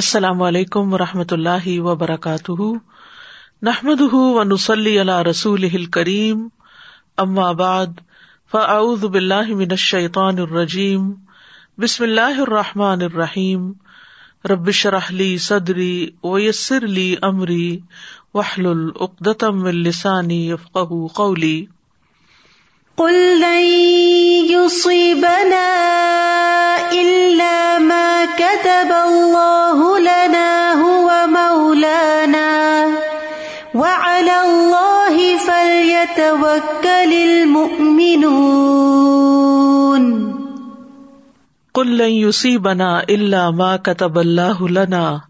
السلام علیکم و رحمۃ اللہ وبرکاتہ۔ نحمد و نسلی اللہ رسول کریم ام آباد فاعوذ باللہ من الشیطان الرجیم۔ بسم اللہ الرحمٰن الرحیم۔ ربش رحلی صدری ویسر علی عمری وحل العقدم السانی یفقہ قولی۔ قل لن يصيبنا إلا ما كتب الله لنا، هو مولانا. وعلى الله فليتوكل المؤمنون. قل لن يصيبنا إلا ما كتب الله لنا،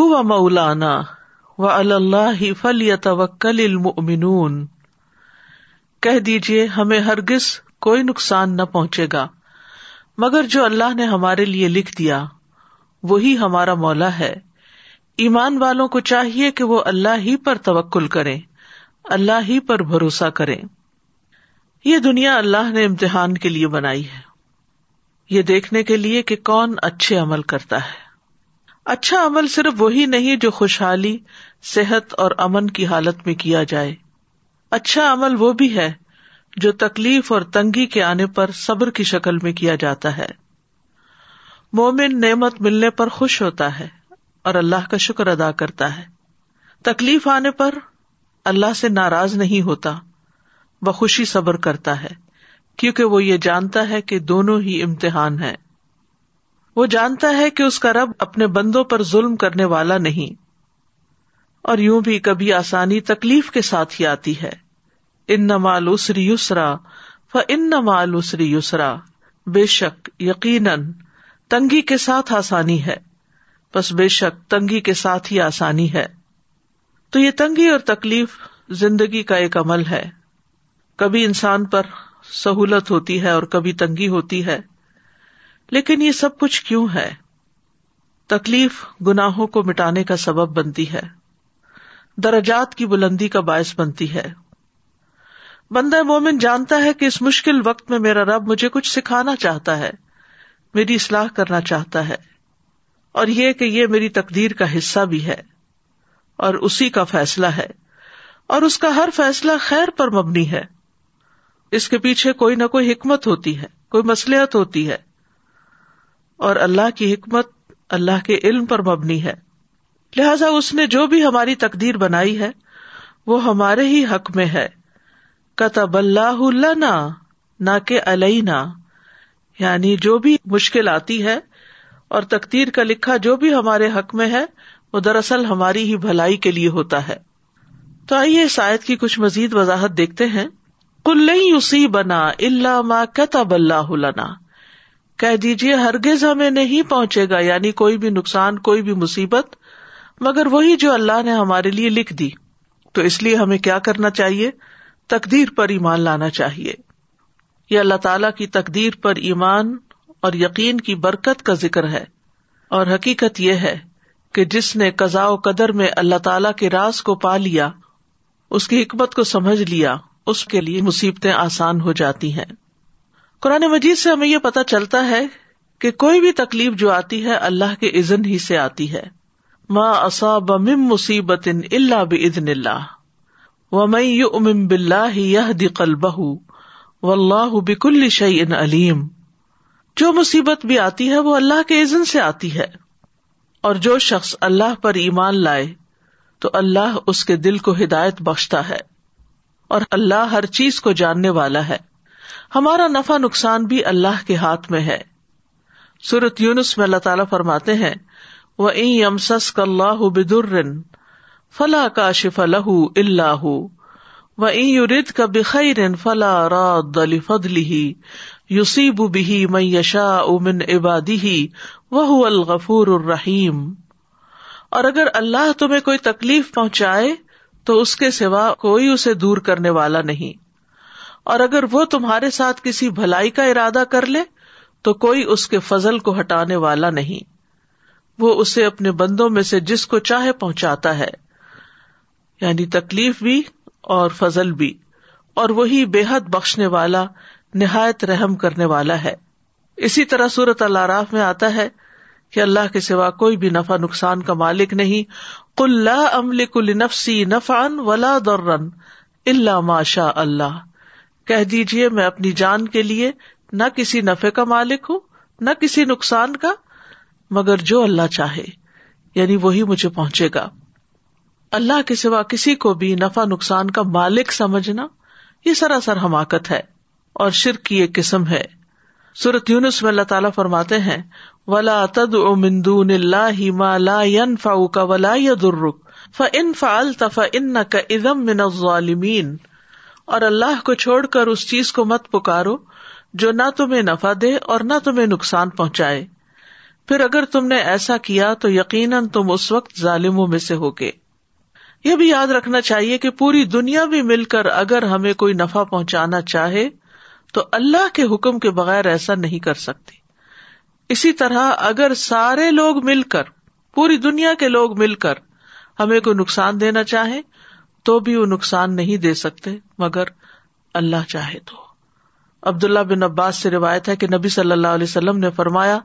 هو مولانا. وعلى الله فليتوكل المؤمنون. کہہ دیجیے ہمیں ہرگز کوئی نقصان نہ پہنچے گا۔ مگر جو اللہ نے ہمارے لیے لکھ دیا، وہی ہمارا مولا ہے۔ ایمان والوں کو چاہیے کہ وہ اللہ ہی پر توکل کرے اللہ ہی پر بھروسہ کرے یہ دنیا اللہ نے امتحان کے لیے بنائی ہے۔ یہ دیکھنے کے لیے کہ کون اچھے عمل کرتا ہے۔ اچھا عمل صرف وہی نہیں جو خوشحالی، صحت اور امن کی حالت میں کیا جائے۔ اچھا عمل وہ بھی ہے جو تکلیف اور تنگی کے آنے پر صبر کی شکل میں کیا جاتا ہے۔ مومن نعمت ملنے پر خوش ہوتا ہے اور اللہ کا شکر ادا کرتا ہے۔ تکلیف آنے پر اللہ سے ناراض نہیں ہوتا، بخوشی صبر کرتا ہے، کیونکہ وہ یہ جانتا ہے کہ دونوں ہی امتحان ہے وہ جانتا ہے کہ اس کا رب اپنے بندوں پر ظلم کرنے والا نہیں۔ اور یوں بھی کبھی آسانی تکلیف کے ساتھ ہی آتی ہے۔ ان نمال اسری یسرا ف ان نمال اسری یسرا۔ بے شک یقیناً تنگی کے ساتھ آسانی ہے۔ بس بے شک تنگی کے ساتھ ہی آسانی ہے۔ تو یہ تنگی اور تکلیف زندگی کا ایک عمل ہے۔ کبھی انسان پر سہولت ہوتی ہے اور کبھی تنگی ہوتی ہے۔ لیکن یہ سب کچھ کیوں ہے؟ تکلیف گناہوں کو مٹانے کا سبب بنتی ہے۔ درجات کی بلندی کا باعث بنتی ہے۔ بندہ مومن جانتا ہے کہ اس مشکل وقت میں میرا رب مجھے کچھ سکھانا چاہتا ہے، میری اصلاح کرنا چاہتا ہے، اور یہ کہ یہ میری تقدیر کا حصہ بھی ہے، اور اسی کا فیصلہ ہے۔ اور اس کا ہر فیصلہ خیر پر مبنی ہے۔ اس کے پیچھے کوئی نہ کوئی حکمت ہوتی ہے، کوئی مسلحت ہوتی ہے۔ اور اللہ کی حکمت اللہ کے علم پر مبنی ہے۔ لہذا اس نے جو بھی ہماری تقدیر بنائی ہے، وہ ہمارے ہی حق میں ہے۔ کتب اللہ لنا، نہ کہ علینا۔ یعنی جو بھی مشکل آتی ہے اور تقدیر کا لکھا جو بھی ہمارے حق میں ہے، وہ دراصل ہماری ہی بھلائی کے لیے ہوتا ہے۔ تو آئیے شاید کی کچھ مزید وضاحت دیکھتے ہیں۔ کل اسی بنا اللہ ما کتب اللہ لنا۔ کہہ دیجیے ہرگز ہمیں نہیں پہنچے گا یعنی کوئی بھی نقصان، کوئی بھی مصیبت مگر وہی جو اللہ نے ہمارے لیے لکھ دی۔ تو اس لیے ہمیں کیا کرنا چاہیے؟ تقدیر پر ایمان لانا چاہیے۔ یہ اللہ تعالی کی تقدیر پر ایمان اور یقین کی برکت کا ذکر ہے۔ اور حقیقت یہ ہے کہ جس نے قزا و قدر میں اللہ تعالی کے راز کو پا لیا، اس کی حکمت کو سمجھ لیا، اس کے لیے مصیبتیں آسان ہو جاتی ہیں۔ قرآن مجید سے ہمیں یہ پتا چلتا ہے کہ کوئی بھی تکلیف جو آتی ہے، اللہ کے عزن ہی سے آتی ہے۔ ماں اصاب مم مصیبت اللہ بدن اللہ. و میں ام بلّہ یہ دقل بہ و اللہ بک الشعین علیم. جو مصیبت بھی آتی ہے وہ اللہ کے عزن سے آتی ہے. اور جو شخص اللہ پر ایمان لائے تو اللہ اس کے دل کو ہدایت بخشتا ہے اور اللہ ہر چیز کو جاننے والا ہے. ہمارا نفع نقصان بھی اللہ کے ہاتھ میں ہے. سورت یونس میں اللہ تعالیٰ فرماتے ہیں وہ امسس اللہ بدر فلا کا شف لہ اللہ و ارد کا بخیر فلا راد فضلی یوسیب بھی میں یشا امن عبادی وہ الغفور الرحیم اور اگر اللہ تمہیں کوئی تکلیف پہنچائے تو اس کے سوا کوئی اسے دور کرنے والا نہیں اور اگر وہ تمہارے ساتھ کسی بھلائی کا ارادہ کر لے تو کوئی اس کے فضل کو ہٹانے والا نہیں وہ اسے اپنے بندوں میں سے جس کو چاہے پہنچاتا ہے۔ یعنی تکلیف بھی اور فضل بھی۔ اور وہی بے حد بخشنے والا، نہایت رحم کرنے والا ہے۔ اسی طرح صورت اللہ میں آتا ہے کہ اللہ کے سوا کوئی بھی نفع، نقصان کا مالک نہیں۔ کل لا امل کل نفسی نفان ولا درن اللہ ماشا اللہ۔ کہہ دیجیے میں اپنی جان کے لیے نہ کسی نفے کا مالک ہوں، نہ کسی نقصان کا مگر جو اللہ چاہے یعنی وہی مجھے پہنچے گا۔ اللہ کے سوا کسی کو بھی نفع نقصان کا مالک سمجھنا یہ سراسر حماقت ہے اور شرک کی ایک قسم ہے۔ سورت یونس میں اللہ تعالیٰ فرماتے ہیں، ولا تد او مندون اللہ لا فا کا ولا درک ف ان فعل تف ان کا ادم من الظالمین اور اللہ کو چھوڑ کر اس چیز کو مت پکارو جو نہ تمہیں نفع دے اور نہ تمہیں نقصان پہنچائے۔ پھر اگر تم نے ایسا کیا تو یقیناً تم اس وقت ظالموں میں سے ہوگے۔ یہ بھی یاد رکھنا چاہیے کہ پوری دنیا بھی مل کر اگر ہمیں کوئی نفع پہنچانا چاہے تو اللہ کے حکم کے بغیر ایسا نہیں کر سکتی اسی طرح اگر سارے لوگ مل کر، پوری دنیا کے لوگ مل کر ہمیں کوئی نقصان دینا چاہے تو بھی وہ نقصان نہیں دے سکتے، مگر اللہ چاہے تو۔ عبد اللہ بن عباس سے روایت ہے کہ نبی صلی اللہ علیہ وسلم نے فرمایا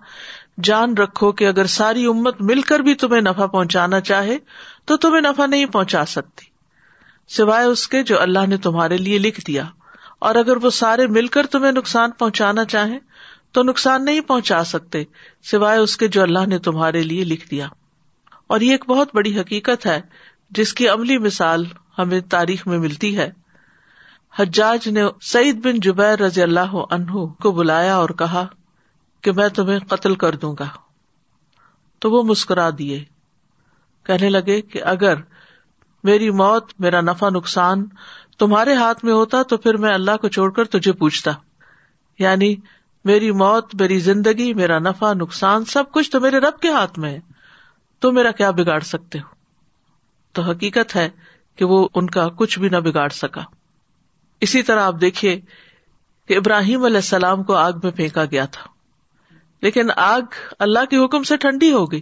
جان رکھو کہ اگر ساری امت مل کر بھی تمہیں نفع پہنچانا چاہے تو تمہیں نفع نہیں پہنچا سکتی۔ سوائے اس کے جو اللہ نے تمہارے لیے لکھ دیا۔ اور اگر وہ سارے مل کر تمہیں نقصان پہنچانا چاہیں تو نقصان نہیں پہنچا سکتے، سوائے اس کے جو اللہ نے تمہارے لیے لکھ دیا۔ اور یہ ایک بہت بڑی حقیقت ہے، جس کی عملی مثال ہمیں تاریخ میں ملتی ہے۔ حجاج نے سعید بن جبیر رضی اللہ عنہ کو بلایا اور کہا کہ میں تمہیں قتل کر دوں گا۔ تو وہ مسکرا دیے۔ کہنے لگے کہ اگر میری موت میرا نفع نقصان تمہارے ہاتھ میں ہوتا تو پھر میں اللہ کو چھوڑ کر تجھے پوچھتا۔ یعنی میری موت، میری زندگی، میرا نفع نقصان سب کچھ تو میرے رب کے ہاتھ میں ہے۔ تو میرا کیا بگاڑ سکتے ہو؟ تو حقیقت ہے کہ وہ ان کا کچھ بھی نہ بگاڑ سکا۔ اسی طرح آپ دیکھیے کہ ابراہیم علیہ السلام کو آگ میں پھینکا گیا تھا۔ لیکن آگ اللہ کے حکم سے ٹھنڈی ہو گئی،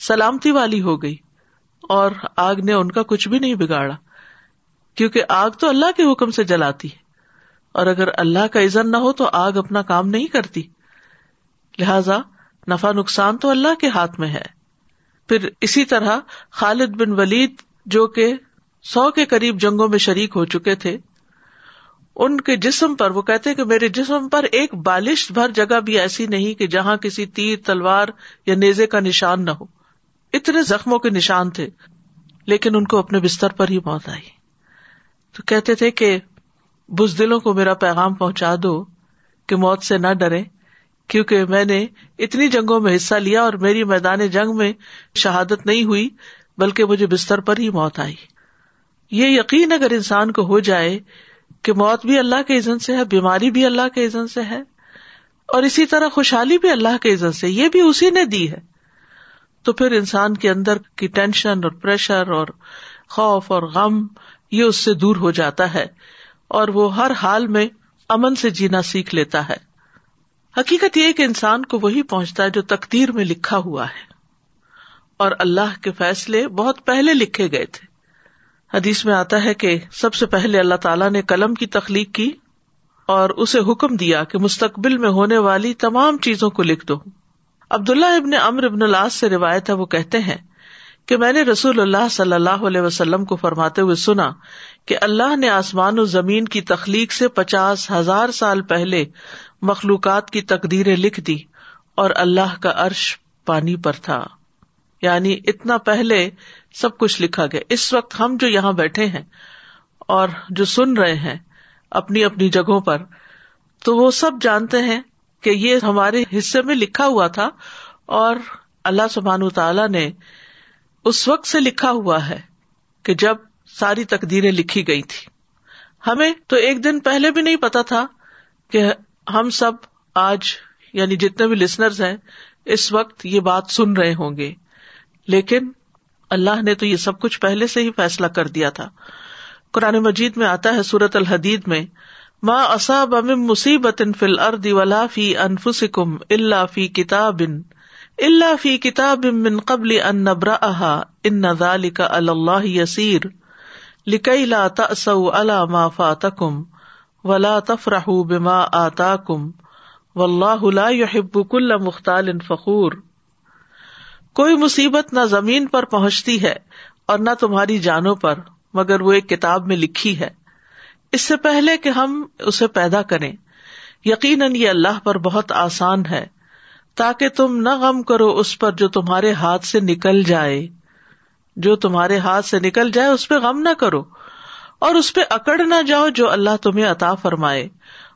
سلامتی والی ہو گئی، اور آگ نے ان کا کچھ بھی نہیں بگاڑا، کیونکہ آگ تو اللہ کے حکم سے جلاتی ہے۔ اور اگر اللہ کا عزن نہ ہو تو آگ اپنا کام نہیں کرتی۔ لہذا نفع نقصان تو اللہ کے ہاتھ میں ہے۔ پھر اسی طرح خالد بن ولید جو کہ سو کے قریب جنگوں میں شریک ہو چکے تھے ان کے جسم پر، وہ کہتے کہ میرے جسم پر ایک بالش بھر جگہ بھی ایسی نہیں کہ جہاں کسی تیر، تلوار یا نیزے کا نشان نہ ہو۔ اتنے زخموں کے نشان تھے، لیکن ان کو اپنے بستر پر ہی موت آئی۔ تو کہتے تھے کہ بزدلوں کو میرا پیغام پہنچا دو کہ موت سے نہ ڈرے کیونکہ میں نے اتنی جنگوں میں حصہ لیا اور میری میدان جنگ میں شہادت نہیں ہوئی، بلکہ مجھے بستر پر ہی موت آئی۔ یہ یقین اگر انسان کو ہو جائے کہ موت بھی اللہ کے عزن سے ہے، بیماری بھی اللہ کے عزن سے ہے، اور اسی طرح خوشحالی بھی اللہ کے عزن سے، یہ بھی اسی نے دی ہے۔ تو پھر انسان کے اندر کی ٹینشن اور پریشر اور خوف اور غم، یہ اس سے دور ہو جاتا ہے، اور وہ ہر حال میں امن سے جینا سیکھ لیتا ہے۔ حقیقت یہ کہ انسان کو وہی پہنچتا ہے جو تقدیر میں لکھا ہوا ہے۔ اور اللہ کے فیصلے بہت پہلے لکھے گئے تھے۔ حدیث میں آتا ہے کہ سب سے پہلے اللہ تعالیٰ نے قلم کی تخلیق کی اور اسے حکم دیا کہ مستقبل میں ہونے والی تمام چیزوں کو لکھ دو۔ عبداللہ ابن امر ابن اللہ سے روایت ہے، وہ کہتے ہیں کہ میں نے رسول اللہ صلی اللہ علیہ وسلم کو فرماتے ہوئے سنا کہ اللہ نے آسمان و زمین کی تخلیق سے پچاس ہزار سال پہلے مخلوقات کی تقدیریں لکھ دی اور اللہ کا عرش پانی پر تھا۔ یعنی اتنا پہلے سب کچھ لکھا گیا۔ اس وقت ہم جو یہاں بیٹھے ہیں اور جو سن رہے ہیں اپنی اپنی جگہوں پر، تو وہ سب جانتے ہیں کہ یہ ہمارے حصے میں لکھا ہوا تھا اور اللہ سبحان تعالی نے اس وقت سے لکھا ہوا ہے کہ جب ساری تقدیریں لکھی گئی تھی۔ ہمیں تو ایک دن پہلے بھی نہیں پتا تھا کہ ہم سب آج یعنی جتنے بھی لسنرز ہیں، اس وقت یہ بات سن رہے ہوں گے۔ لیکن اللہ نے تو یہ سب کچھ پہلے سے ہی فیصلہ کر دیا تھا۔ قرآن مجید میں آتا ہے سورت الحدید میں ماں اصاب ام مصیبت فل ارد ولا فی انفسکم اللہ فی کتاب اللہ فی کتاب من قبل ان نبرا ان نظال کا اللہ یسیر، لکئی لا تأسو علا ما فاتکم ولا تفرح بما آتاکم، واللہ لا يحب كل مختال فخور۔ کوئی مصیبت نہ زمین پر پہنچتی ہے اور نہ تمہاری جانوں پر، مگر وہ ایک کتاب میں لکھی ہے۔ اس سے پہلے کہ ہم اسے پیدا کریں، یقیناً یہ اللہ پر بہت آسان ہے، تاکہ تم نہ غم کرو اس پر جو تمہارے ہاتھ سے نکل جائے۔ جو تمہارے ہاتھ سے نکل جائے، اس پہ غم نہ کرو، اور اس پہ اکڑ نہ جاؤ جو اللہ تمہیں عطا فرمائے۔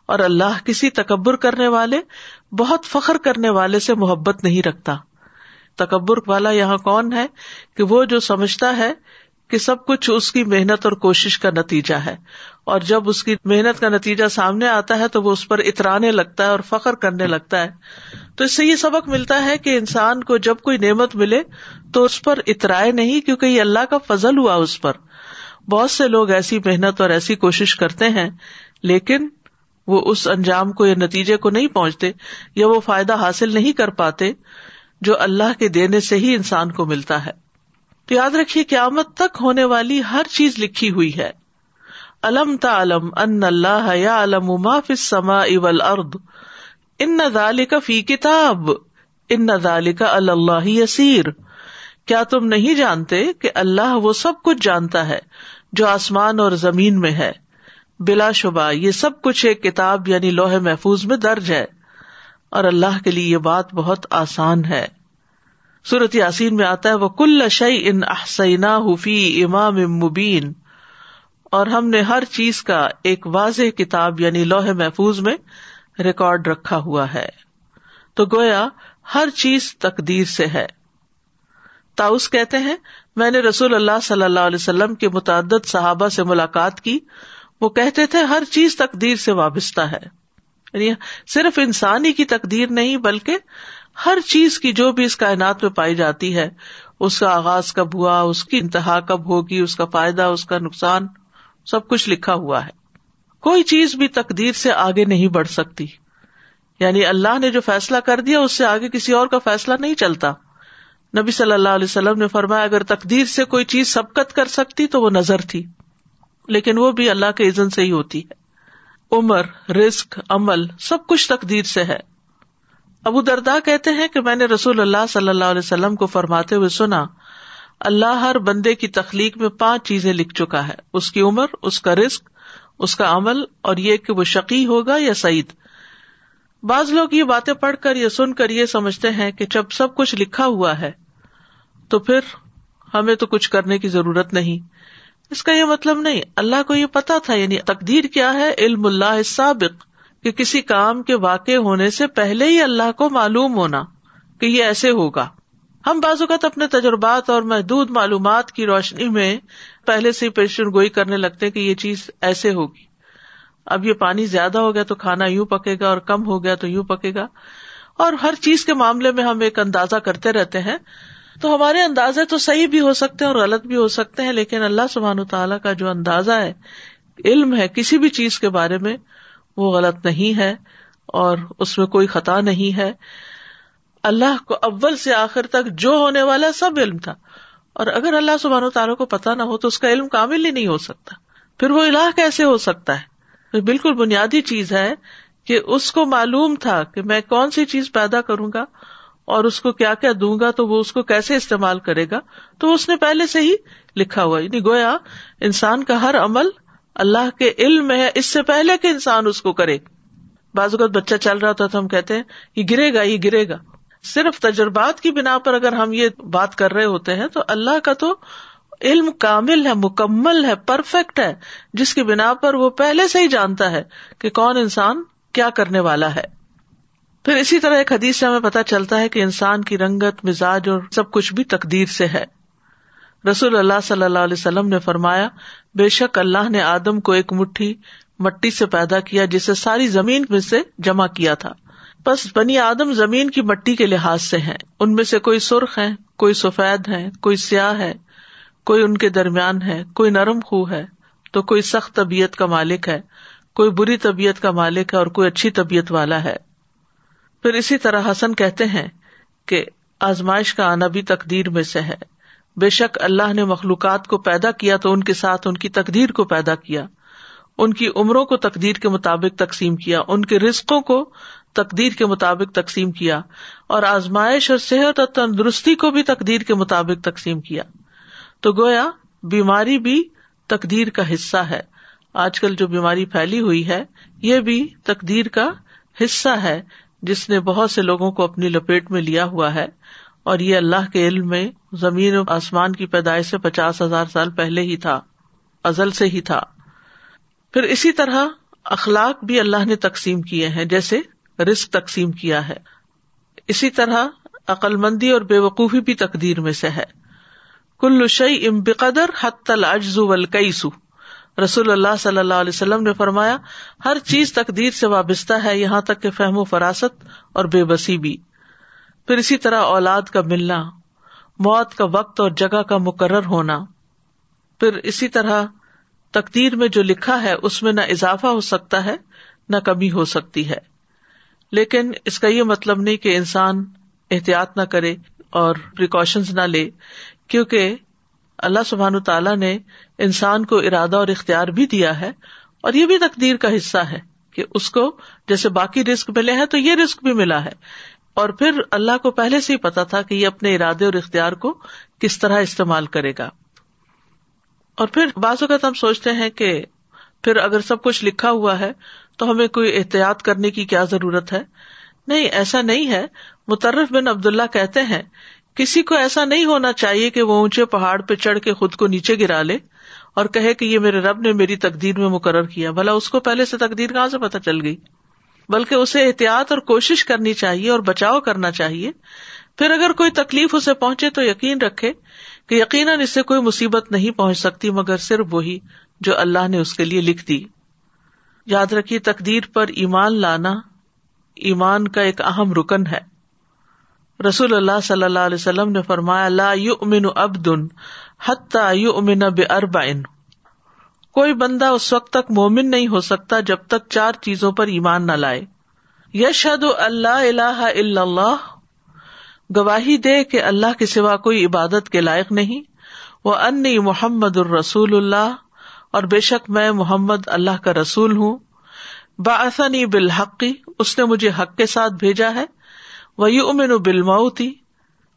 اور اللہ کسی تکبر کرنے والے، بہت فخر کرنے والے سے محبت نہیں رکھتا۔ تکبر والا یہاں کون ہے کہ وہ جو سمجھتا ہے کہ سب کچھ اس کی محنت اور کوشش کا نتیجہ ہے۔ اور جب اس کی محنت کا نتیجہ سامنے آتا ہے تو وہ اس پر اترانے لگتا ہے اور فخر کرنے لگتا ہے۔ تو اس سے یہ سبق ملتا ہے کہ انسان کو جب کوئی نعمت ملے تو اس پر اترائے نہیں کیونکہ یہ اللہ کا فضل ہوا اس پر۔ بہت سے لوگ ایسی محنت اور ایسی کوشش کرتے ہیں، لیکن وہ اس انجام کو یا نتیجے کو نہیں پہنچتے یا وہ فائدہ حاصل نہیں کر پاتے۔ جو اللہ کے دینے سے ہی انسان کو ملتا ہے۔ تو یاد رکھیے قیامت تک ہونے والی ہر چیز لکھی ہوئی ہے۔ الم تا علم ان اللہ یا علم فی سما اول ارد ان نال کا فی کتاب۔ ان نال کا اللہ یسیر۔ کیا تم نہیں جانتے کہ اللہ وہ سب کچھ جانتا ہے جو آسمان اور زمین میں ہے؟ بلا شبہ یہ سب کچھ ایک کتاب یعنی لوہے محفوظ میں درج ہے۔ اور اللہ کے لیے یہ بات بہت آسان ہے۔ صورت یاسین میں آتا ہے وہ کل شعی ان احسینا حفی امام مبین اور ہم نے ہر چیز کا ایک واضح کتاب یعنی لوہے محفوظ میں ریکارڈ رکھا ہوا ہے۔ تو گویا ہر چیز تقدیر سے ہے۔ تاؤس کہتے ہیں، میں نے رسول اللہ صلی اللہ علیہ وسلم کے متعدد صحابہ سے ملاقات کی۔ وہ کہتے تھے، ہر چیز تقدیر سے وابستہ ہے۔ یعنی صرف انسانی کی تقدیر نہیں بلکہ ہر چیز کی جو بھی اس کائنات میں پائی جاتی ہے، اس کا آغاز کب ہوا، اس کی انتہا کب ہوگی، اس کا فائدہ، اس کا نقصان، سب کچھ لکھا ہوا ہے۔ کوئی چیز بھی تقدیر سے آگے نہیں بڑھ سکتی۔ یعنی اللہ نے جو فیصلہ کر دیا، اس سے آگے کسی اور کا فیصلہ نہیں چلتا۔ نبی صلی اللہ علیہ وسلم نے فرمایا، اگر تقدیر سے کوئی چیز سبقت کر سکتی تو وہ نظر تھی، لیکن وہ بھی اللہ کے عزن سے ہی ہوتی ہے۔ عمر رسک عمل، سب کچھ تقدیر سے ہے۔ ابو دردا کہتے ہیں کہ میں نے رسول اللہ صلی اللہ علیہ وسلم کو فرماتے ہوئے سنا، اللہ ہر بندے کی تخلیق میں پانچ چیزیں لکھ چکا ہے۔ اس کی عمر، اس کا رسک اس کا عمل، اور یہ کہ وہ شقی ہوگا یا سعید۔ بعض لوگ یہ باتیں پڑھ کر یا سن کر یہ سمجھتے ہیں کہ جب سب کچھ لکھا ہوا ہے، تو پھر ہمیں تو کچھ کرنے کی ضرورت نہیں۔ اس کا یہ مطلب نہیں۔ اللہ کو یہ پتا تھا یعنی تقدیر کیا ہے؟ علم اللہ سابق کہ کسی کام کے واقع ہونے سے پہلے ہی اللہ کو معلوم ہونا کہ یہ ایسے ہوگا۔ ہم بعض اوقات اپنے تجربات اور محدود معلومات کی روشنی میں پہلے سے پیشن گوئی کرنے لگتے کہ یہ چیز ایسے ہوگی۔ اب یہ پانی زیادہ ہو گیا تو کھانا یوں پکے گا اور کم ہو گیا تو یوں پکے گا۔ اور ہر چیز کے معاملے میں ہم ایک اندازہ کرتے رہتے ہیں تو ہمارے اندازے تو صحیح بھی ہو سکتے ہیں اور غلط بھی ہو سکتے ہیں، لیکن اللہ سبحان تعالیٰ کا جو اندازہ ہے، علم ہے کسی بھی چیز کے بارے میں، وہ غلط نہیں ہے اور اس میں کوئی خطا نہیں ہے۔ اللہ کو اول سے آخر تک جو ہونے والا سب علم تھا۔ اور اگر اللہ سبحان و تعالیٰ کو پتا نہ ہو تو اس کا علم کامل ہی نہیں ہو سکتا۔ پھر وہ الہ کیسے ہو سکتا ہے؟ بالکل بنیادی چیز ہے کہ اس کو معلوم تھا کہ میں کون سی چیز پیدا کروں گا اور اس کو کیا کیا دوں گا تو وہ اس کو کیسے استعمال کرے گا؟ تو اس نے پہلے سے ہی لکھا ہوا یعنی گویا انسان کا ہر عمل اللہ کے علم میں ہے، اس سے پہلے کہ انسان اس کو کرے۔ بعض اوقات بچہ چل رہا تھا تو ہم کہتے ہیں، یہ گرے گا، یہ گرے گا۔ صرف تجربات کی بنا پر اگر ہم یہ بات کر رہے ہوتے ہیں تو اللہ کا تو علم کامل ہے، مکمل ہے، پرفیکٹ ہے۔ جس کی بنا پر وہ پہلے سے ہی جانتا ہے کہ کون انسان کیا کرنے والا ہے۔ پھر اسی طرح ایک حدیث سے ہمیں پتا چلتا ہے کہ انسان کی رنگت، مزاج اور سب کچھ بھی تقدیر سے ہے۔ رسول اللہ صلی اللہ علیہ وسلم نے فرمایا، بے شک اللہ نے آدم کو ایک مٹھی، مٹی سے پیدا کیا، جسے ساری زمین میں سے جمع کیا تھا۔ بس بنی آدم زمین کی مٹی کے لحاظ سے ہیں۔ ان میں سے کوئی سرخ ہے کوئی سفید ہے کوئی سیاہ ہے کوئی ان کے درمیان ہے کوئی نرم خو ہے، تو کوئی سخت طبیعت کا مالک ہے، کوئی بری طبیعت کا مالک ہے اور کوئی اچھی طبیعت والا ہے۔ پھر اسی طرح حسن کہتے ہیں کہ آزمائش کا آنا بھی تقدیر میں سے ہے۔ بے شک اللہ نے مخلوقات کو پیدا کیا تو ان کے ساتھ ان کی تقدیر کو پیدا کیا۔ ان کی عمروں کو تقدیر کے مطابق تقسیم کیا۔ ان کے رسکوں کو تقدیر کے مطابق تقسیم کیا۔ اور آزمائش اور صحت اور تندرستی کو بھی تقدیر کے مطابق تقسیم کیا۔ تو گویا بیماری بھی تقدیر کا حصہ ہے۔ آج کل جو بیماری پھیلی ہوئی ہے، یہ بھی تقدیر کا حصہ ہے۔ جس نے بہت سے لوگوں کو اپنی لپیٹ میں لیا ہوا ہے اور یہ اللہ کے علم میں زمین و آسمان کی پیدائش سے پچاس ہزار سال پہلے ہی تھا، ازل سے ہی تھا۔ پھر اسی طرح اخلاق بھی اللہ نے تقسیم کیے ہیں، جیسے رسک تقسیم کیا ہے۔ اسی طرح عقل مندی اور بے وقوفی بھی تقدیر میں سے ہے۔ کل شعی ام بقدر حت العجز والکیسو رسول اللہ صلی اللہ علیہ وسلم نے فرمایا، ہر چیز تقدیر سے وابستہ ہے، یہاں تک کہ فہم و فراست اور بے بسی بھی۔ پھر اسی طرح اولاد کا ملنا، موت کا وقت اور جگہ کا مقرر ہونا۔ پھر اسی طرح تقدیر میں جو لکھا ہے، اس میں نہ اضافہ ہو سکتا ہے، نہ کمی ہو سکتی ہے۔ لیکن اس کا یہ مطلب نہیں کہ انسان احتیاط نہ کرے اور پریکاشنز نہ لے، کیونکہ اللہ سبحان تعالیٰ نے انسان کو ارادہ اور اختیار بھی دیا ہے اور یہ بھی تقدیر کا حصہ ہے کہ اس کو جیسے باقی رسک ملے ہیں تو یہ رسک بھی ملا ہے۔ اور پھر اللہ کو پہلے سے ہی پتا تھا کہ یہ اپنے ارادے اور اختیار کو کس طرح استعمال کرے گا۔ اور پھر بعض اوقات ہم سوچتے ہیں کہ پھر اگر سب کچھ لکھا ہوا ہے تو ہمیں کوئی احتیاط کرنے کی کیا ضرورت ہے؟ نہیں، ایسا نہیں ہے۔ مترف بن عبد اللہ کہتے ہیں کسی کو ایسا نہیں ہونا چاہیے کہ وہ اونچے پہاڑ پہ چڑھ کے خود کو نیچے گرا لے اور کہے کہ یہ میرے رب نے میری تقدیر میں مقرر کیا۔ بھلا اس کو پہلے سے تقدیر کہاں سے پتہ چل گئی؟ بلکہ اسے احتیاط اور کوشش کرنی چاہیے اور بچاؤ کرنا چاہیے۔ پھر اگر کوئی تکلیف اسے پہنچے تو یقین رکھے کہ یقیناً اس سے کوئی مصیبت نہیں پہنچ سکتی، مگر صرف وہی جو اللہ نے اس کے لیے لکھ دی۔ یاد رکھیے، تقدیر پر ایمان لانا ایمان کا ایک اہم رکن ہے۔ رسول اللہ صلی اللہ علیہ وسلم نے فرمایا، لا یؤمن عبد حتی یؤمن باربع کوئی بندہ اس وقت تک مومن نہیں ہو سکتا جب تک چار چیزوں پر ایمان نہ لائے۔ یشہد اللہ الہ الا اللہ۔ گواہی دے کہ اللہ کے سوا کوئی عبادت کے لائق نہیں۔ وہ انی محمد الرسول اللہ۔ اور بے شک میں محمد اللہ کا رسول ہوں۔ باثنی بالحقی اس نے مجھے حق کے ساتھ بھیجا ہے۔ وہ یو امن بل موتی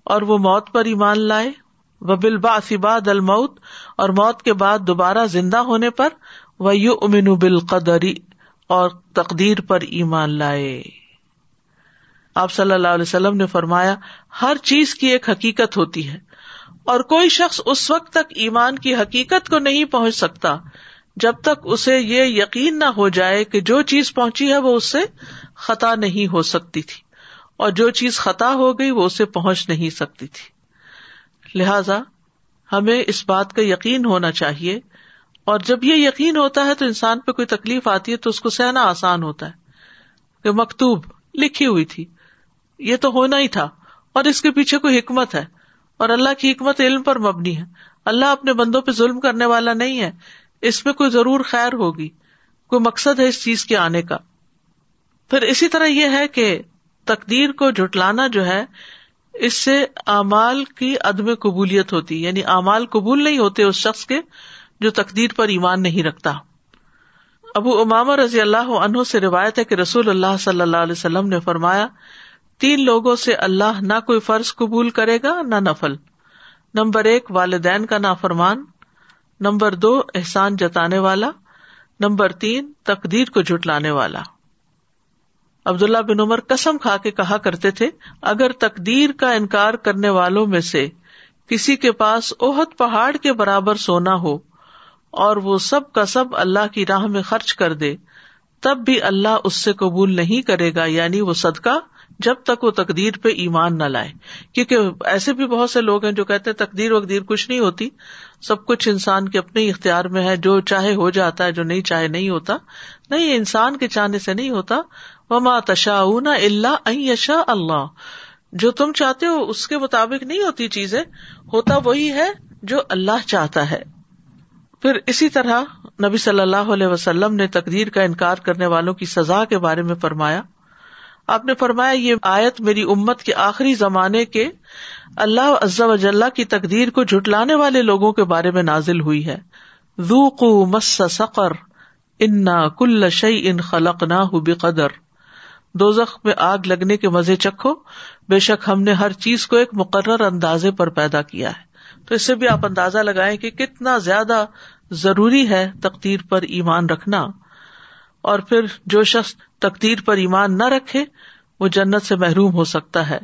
اور وہ موت پر ایمان لائے۔ وہ بل باسباد المعت اور موت کے بعد دوبارہ زندہ ہونے پر وہ یو امن بال قدری اور تقدیر پر ایمان لائے۔ آپ صلی اللہ علیہ وسلم نے فرمایا، ہر چیز کی ایک حقیقت ہوتی ہے اور کوئی شخص اس وقت تک ایمان کی حقیقت کو نہیں پہنچ سکتا جب تک اسے یہ یقین نہ ہو جائے کہ جو چیز پہنچی ہے وہ اس سے خطا نہیں ہو سکتی تھی۔ اور جو چیز خطا ہو گئی وہ اسے پہنچ نہیں سکتی تھی۔ لہذا ہمیں اس بات کا یقین ہونا چاہیے۔ اور جب یہ یقین ہوتا ہے تو انسان پہ کوئی تکلیف آتی ہے تو اس کو سہنا آسان ہوتا ہے۔ کہ مکتوب لکھی ہوئی تھی۔ یہ تو ہونا ہی تھا۔ اور اس کے پیچھے کوئی حکمت ہے۔ اور اللہ کی حکمت علم پر مبنی ہے۔ اللہ اپنے بندوں پہ ظلم کرنے والا نہیں ہے۔ اس میں کوئی ضرور خیر ہوگی۔ کوئی مقصد ہے اس چیز کے آنے کا۔ پھر اسی طرح یہ ہے کہ تقدیر کو جٹلانا جو ہے، اس سے اعمال کی عدم قبولیت ہوتی یعنی اعمال قبول نہیں ہوتے اس شخص کے جو تقدیر پر ایمان نہیں رکھتا۔ ابو امام رضی اللہ عنہ سے روایت ہے کہ رسول اللہ صلی اللہ علیہ وسلم نے فرمایا، تین لوگوں سے اللہ نہ کوئی فرض قبول کرے گا نہ نفل۔ نمبر ایک، والدین کا نافرمان۔ نمبر دو، احسان جتانے والا۔ نمبر تین، تقدیر کو جٹلانے والا۔ عبداللہ بن عمر قسم کھا کے کہا کرتے تھے، اگر تقدیر کا انکار کرنے والوں میں سے کسی کے پاس اوہت پہاڑ کے برابر سونا ہو اور وہ سب کا سب اللہ کی راہ میں خرچ کر دے، تب بھی اللہ اس سے قبول نہیں کرے گا یعنی وہ صدقہ جب تک وہ تقدیر پہ ایمان نہ لائے۔ کیونکہ ایسے بھی بہت سے لوگ ہیں جو کہتے ہیں، تقدیر وقدیر کچھ نہیں ہوتی۔ سب کچھ انسان کے اپنے اختیار میں ہے، جو چاہے ہو جاتا ہے، جو نہیں چاہے نہیں ہوتا۔ نہیں انسان کے چاہنے سے نہیں ہوتا۔ وہ ماں تشا اللہ یشا اللہ جو تم چاہتے ہو، اس کے مطابق نہیں ہوتی چیزیں۔ ہوتا وہی ہے جو اللہ چاہتا ہے۔ پھر اسی طرح نبی صلی اللہ علیہ وسلم نے تقدیر کا انکار کرنے والوں کی سزا کے بارے میں فرمایا۔ آپ نے فرمایا، یہ آیت میری امت کے آخری زمانے کے اللہ وجاللہ کی تقدیر کو جٹلانے والے لوگوں کے بارے میں نازل ہوئی ہے۔ مس سقر۔ انا کل شعی ان خلق نہ بقدر۔ دوزخ میں آگ لگنے کے مزے چکھو۔ بے شک ہم نے ہر چیز کو ایک مقرر اندازے پر پیدا کیا ہے۔ تو اس سے بھی آپ اندازہ لگائیں کہ کتنا زیادہ ضروری ہے تقدیر پر ایمان رکھنا۔ اور پھر جو شخص تقدیر پر ایمان نہ رکھے، وہ جنت سے محروم ہو سکتا ہے۔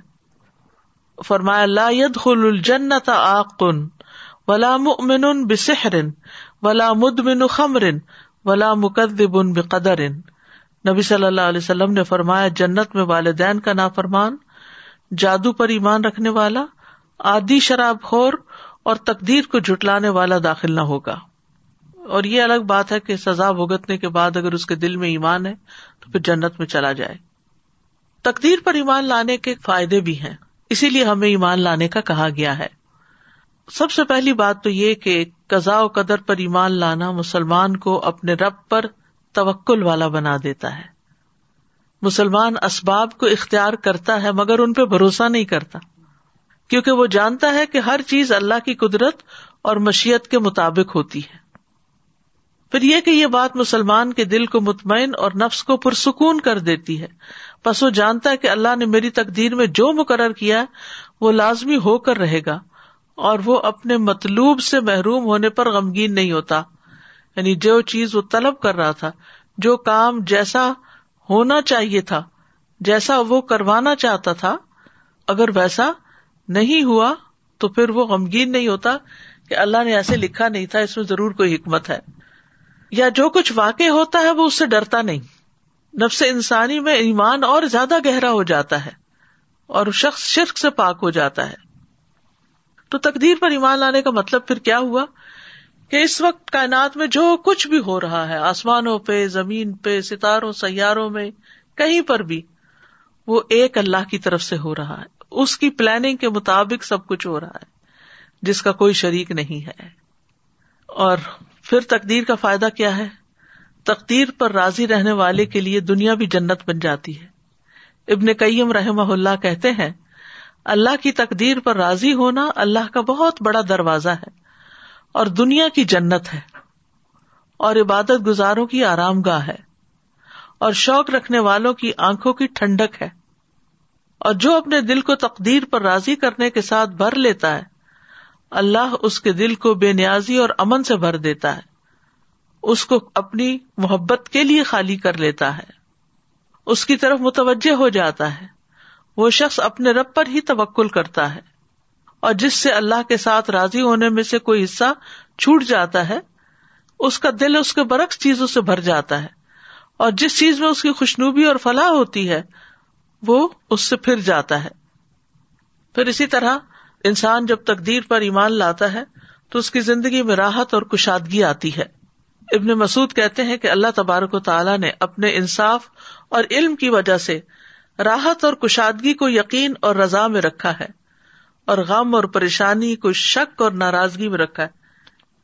فرمایا، لا يدخل الجنت آقن ولا مؤمن بسحر ولا مدمن خمر ولا مکذب بقدر نبی صلی اللہ علیہ وسلم نے فرمایا، جنت میں والدین کا نافرمان، جادو پر ایمان رکھنے والا آدی شراب خور اور تقدیر کو جٹلانے والا داخل نہ ہوگا۔ اور یہ الگ بات ہے کہ سزا بھگتنے کے بعد اگر اس کے دل میں ایمان ہے، تو پھر جنت میں چلا جائے۔ تقدیر پر ایمان لانے کے فائدے بھی ہیں، اسی لیے ہمیں ایمان لانے کا کہا گیا ہے۔ سب سے پہلی بات تو یہ کہ قزا و قدر پر ایمان لانا مسلمان کو اپنے رب پر توکل والا بنا دیتا ہے۔ مسلمان اسباب کو اختیار کرتا ہے مگر ان پہ بھروسہ نہیں کرتا۔ کیونکہ وہ جانتا ہے کہ ہر چیز اللہ کی قدرت اور مشیت کے مطابق ہوتی ہے۔ پھر یہ کہ یہ بات مسلمان کے دل کو مطمئن اور نفس کو پرسکون کر دیتی ہے۔ بس وہ جانتا ہے کہ اللہ نے میری تقدیر میں جو مقرر کیا وہ لازمی ہو کر رہے گا۔ اور وہ اپنے مطلوب سے محروم ہونے پر غمگین نہیں ہوتا۔ یعنی جو چیز وہ طلب کر رہا تھا، جو کام جیسا ہونا چاہیے تھا، جیسا وہ کروانا چاہتا تھا، اگر ویسا نہیں ہوا تو پھر وہ غمگین نہیں ہوتا کہ اللہ نے ایسے لکھا نہیں تھا، اس میں ضرور کوئی حکمت ہے۔ یا جو کچھ واقع ہوتا ہے وہ اس سے ڈرتا نہیں۔ نفس انسانی میں ایمان اور زیادہ گہرا ہو جاتا ہے اور شخص شرک سے پاک ہو جاتا ہے۔ تو تقدیر پر ایمان لانے کا مطلب پھر کیا ہوا؟ کہ اس وقت کائنات میں جو کچھ بھی ہو رہا ہے، آسمانوں پہ، زمین پہ، ستاروں، سیاروں میں، کہیں پر بھی، وہ ایک اللہ کی طرف سے ہو رہا ہے۔ اس کی پلاننگ کے مطابق سب کچھ ہو رہا ہے، جس کا کوئی شریک نہیں ہے۔ اور پھر تقدیر کا فائدہ کیا ہے؟ تقدیر پر راضی رہنے والے کے لیے دنیا بھی جنت بن جاتی ہے۔ ابن کئیم رحم اللہ کہتے ہیں اللہ کی تقدیر پر راضی ہونا اللہ کا بہت بڑا دروازہ ہے اور دنیا کی جنت ہے اور عبادت گزاروں کی آرام گاہ ہے اور شوق رکھنے والوں کی آنکھوں کی ٹھنڈک ہے اور جو اپنے دل کو تقدیر پر راضی کرنے کے ساتھ بھر لیتا ہے، اللہ اس کے دل کو بے نیازی اور امن سے بھر دیتا ہے۔ اس کو اپنی محبت کے لیے خالی کر لیتا ہے۔ اس کی طرف متوجہ ہو جاتا ہے۔ وہ شخص اپنے رب پر ہی توکل کرتا ہے اور جس سے اللہ کے ساتھ راضی ہونے میں سے کوئی حصہ چھوٹ جاتا ہے، اس کا دل اس کے برعکس چیزوں سے بھر جاتا ہے۔ اور جس چیز میں اس کی خوشنوبی اور فلاح ہوتی ہے، وہ اس سے پھر جاتا ہے۔ پھر اسی طرح انسان جب تقدیر پر ایمان لاتا ہے، تو اس کی زندگی میں راحت اور کشادگی آتی ہے۔ ابن مسعد کہتے ہیں کہ اللہ تبارک و تعالیٰ نے اپنے انصاف اور علم کی وجہ سے راحت اور کشادگی کو یقین اور رضا میں رکھا ہے اور غم اور پریشانی کو شک اور ناراضگی میں رکھا ہے۔